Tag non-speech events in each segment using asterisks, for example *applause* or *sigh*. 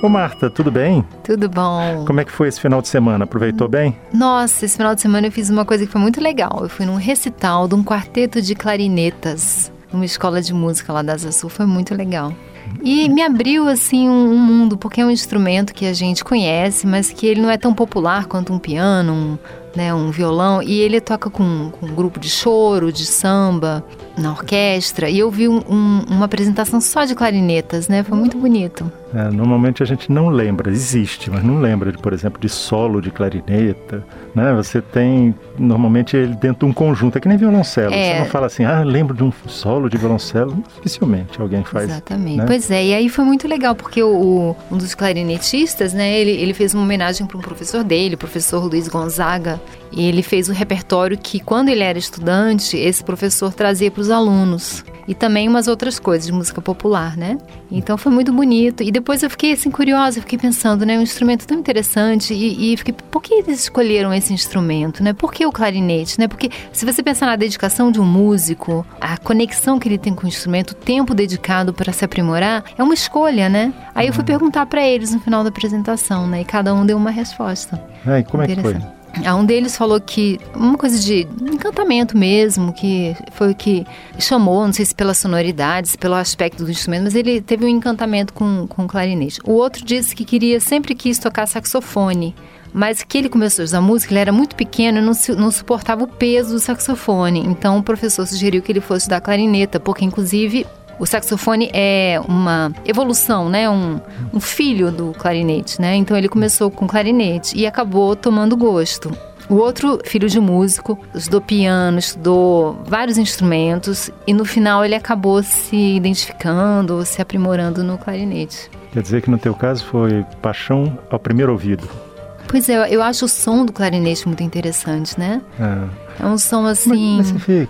Ô Marta, tudo bem? Tudo bom. Como é que foi esse final de semana? Aproveitou bem? Nossa, esse final de semana eu fiz uma coisa que foi muito legal. Eu fui num recital de um quarteto de clarinetas numa escola de música lá da Asa Sul. Foi muito legal. E me abriu assim um, um, mundo, porque é um instrumento que a gente conhece, mas que ele não é tão popular quanto um piano, um, né, um violão, e ele toca com, com um grupo de choro, de samba, na orquestra, e eu vi um, um, uma apresentação só de clarinetas, né? Foi muito bonito. É, normalmente a gente não lembra, existe, mas não lembra, de, por exemplo, de solo de clarineta, né? Você tem, normalmente, ele dentro de um conjunto, é que nem violoncelo. É. Você não fala assim, ah, lembro de um solo de violoncelo, dificilmente alguém faz. Exatamente. Né? Pois é, e aí foi muito legal, porque o, o um dos clarinetistas, né, ele, ele fez uma homenagem para um professor dele, o professor Luiz Gonzaga, e ele fez o repertório que, quando ele era estudante, esse professor trazia para os alunos. E também umas outras coisas de música popular, né? Então foi muito bonito. E depois eu fiquei assim curiosa, fiquei pensando, né? Um instrumento tão interessante. E, e fiquei, por que eles escolheram esse instrumento, né? Por que o clarinete, né? Porque se você pensar na dedicação de um músico, a conexão que ele tem com o instrumento, o tempo dedicado para se aprimorar, é uma escolha, né? Aí eu fui uhum. perguntar para eles no final da apresentação, né? E cada um deu uma resposta. É, e como é que foi? Um deles falou que uma coisa de encantamento mesmo, que foi o que chamou, não sei se pelas sonoridades, pelo aspecto do instrumento, mas ele teve um encantamento com, com o clarinete. O outro disse que queria, sempre quis tocar saxofone, mas que ele começou a usar música, ele era muito pequeno e não, não suportava o peso do saxofone. Então o professor sugeriu que ele fosse da clarineta, porque inclusive o saxofone é uma evolução, né? Um, um filho do clarinete, né? Então ele começou com clarinete e acabou tomando gosto. O outro, filho de músico, estudou piano, estudou vários instrumentos e no final ele acabou se identificando, se aprimorando no clarinete. Quer dizer que no teu caso foi paixão ao primeiro ouvido. Pois é, eu acho o som do clarinete muito interessante, né? É, é um som assim. Mas, mas você vê,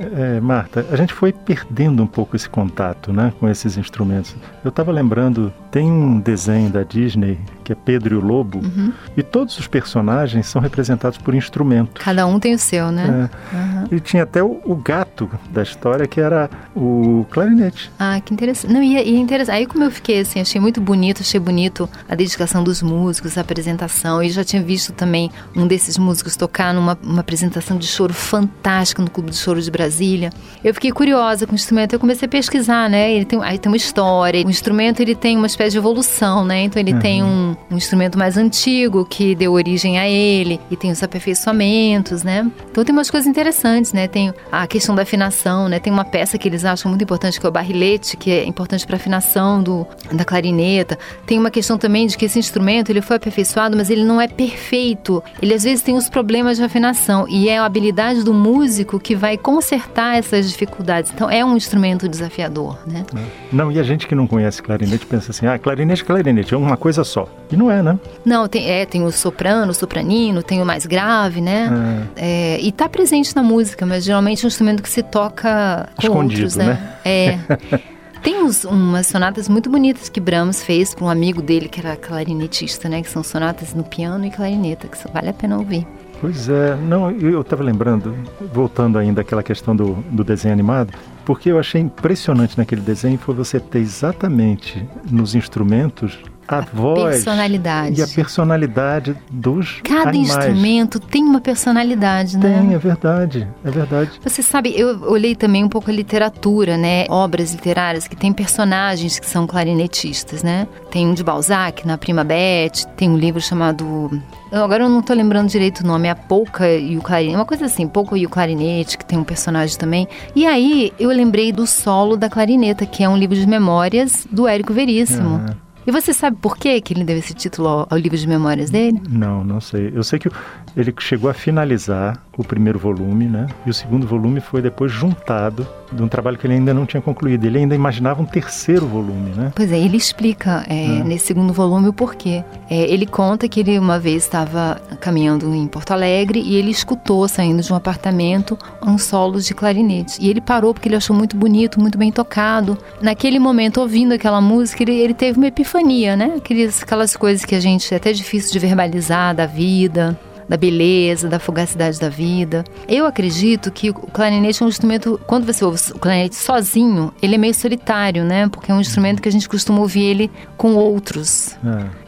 é, Marta, a gente foi perdendo um pouco esse contato né, com esses instrumentos. Eu estava lembrando, tem um desenho da Disney que é Pedro e o Lobo, uhum. e todos os personagens são representados por instrumentos. Cada um tem o seu, né? É. Uhum. E tinha até o, o, gato da história que era o clarinete. Ah, que interessante. Não, e, é, e é interessante. Aí como eu fiquei assim, achei muito bonito, achei bonito a dedicação dos músicos, a apresentação. E já tinha visto também um desses músicos tocar numa uma apresentação de choro fantástica no Clube de Choro de Brasília. Eu fiquei curiosa com o instrumento, eu comecei a pesquisar, né? Ele tem, aí tem uma história. O instrumento ele tem uma espécie de evolução, né? Então ele uhum. tem um um instrumento mais antigo que deu origem a ele e tem os aperfeiçoamentos, né? Então tem umas coisas interessantes, né? Tem a questão da afinação, né? Tem uma peça que eles acham muito importante que é o barrilete, que é importante para afinação do da clarineta. Tem uma questão também de que esse instrumento ele foi aperfeiçoado, mas ele não é perfeito. Ele às vezes tem os problemas de afinação e é a habilidade do músico que vai consertar essas dificuldades. Então é um instrumento desafiador, né? É. Não, e a gente que não conhece clarinete pensa assim: "Ah, clarinete, clarinete, é uma coisa só". E não é, né? Não, tem, é, tem o soprano, o sopranino, tem o mais grave, né? É. É, e tá presente na música, mas geralmente é um instrumento que se toca Escondido, outros, né? né? É. *laughs* Tem uns, umas sonatas muito bonitas que Brahms fez para um amigo dele que era clarinetista, né? Que são sonatas no piano e clarineta, que vale a pena ouvir. Pois é, não, eu estava lembrando, voltando ainda àquela questão do, do desenho animado, porque eu achei impressionante naquele desenho foi você ter exatamente nos instrumentos a, voz personalidade. e a personalidade dos Cada animais. instrumento tem uma personalidade, né? Tem, é verdade, é verdade. Você sabe, eu olhei também um pouco a literatura, né? Obras literárias que tem personagens que são clarinetistas, né? Tem um de Balzac, na Prima Beth, tem um livro chamado Agora eu não estou lembrando direito o nome, é a Polka e o Clarinete, uma coisa assim, Polka e o Clarinete, que tem um personagem também. E aí eu lembrei do solo da clarineta, que é um livro de memórias do Érico Veríssimo. Uhum. E você sabe por que, ele deu esse título ao, ao, livro de memórias dele? Não, não sei. Eu sei que ele chegou a finalizar o primeiro volume, né? E o segundo volume foi depois juntado de um trabalho que ele ainda não tinha concluído. Ele ainda imaginava um terceiro volume, né? Pois é, ele explica é, é. nesse segundo volume o porquê. É, ele conta que ele uma vez estava caminhando em Porto Alegre e ele escutou, saindo de um apartamento, um solo de clarinete. E ele parou porque ele achou muito bonito, muito bem tocado. Naquele momento, ouvindo aquela música, ele, ele teve uma epifania, né? Aquelas, aquelas coisas que a gente é até difícil de verbalizar da vida da beleza, da fugacidade da vida. Eu acredito que o clarinete é um instrumento, quando você ouve o clarinete sozinho, ele é meio solitário, né? Porque é um instrumento que a gente costuma ouvir ele com outros.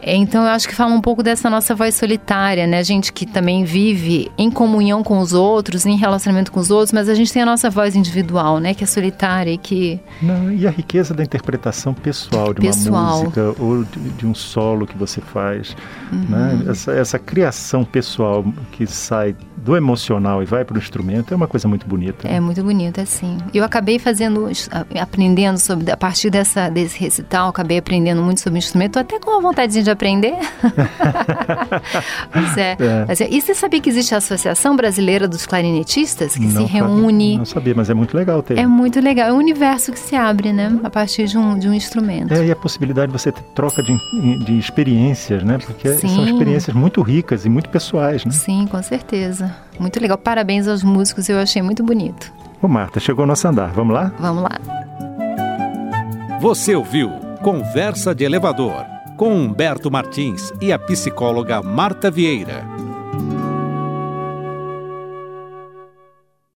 É. Então eu acho que fala um pouco dessa nossa voz solitária, né? A gente que também vive em comunhão com os outros, em relacionamento com os outros, mas a gente tem a nossa voz individual, né? Que é solitária e que. Não, e a riqueza da interpretação pessoal de pessoal. uma música ou de, de, um solo que você faz. Uhum. Né? Essa, essa criação pessoal que sai do emocional e vai para o instrumento é uma coisa muito bonita. É muito bonita, sim. Eu acabei fazendo, aprendendo sobre, a partir dessa, desse recital, acabei aprendendo muito sobre o instrumento, até com uma vontade de aprender. *laughs* pois é. é. E você sabia que existe a Associação Brasileira dos Clarinetistas, que não se reúne... Sabia, não sabia, mas é muito legal ter. É muito legal. É um universo que se abre, né? A partir de um, de um instrumento. É, e a possibilidade de você ter troca de, de experiências, né? Porque sim. são experiências muito ricas e muito pessoais, né? Sim, com certeza. Muito legal. Parabéns aos músicos, eu achei muito bonito. Ô Marta, chegou o nosso andar. Vamos lá? Vamos lá. Você ouviu Conversa de Elevador com Humberto Martins e a psicóloga Marta Vieira.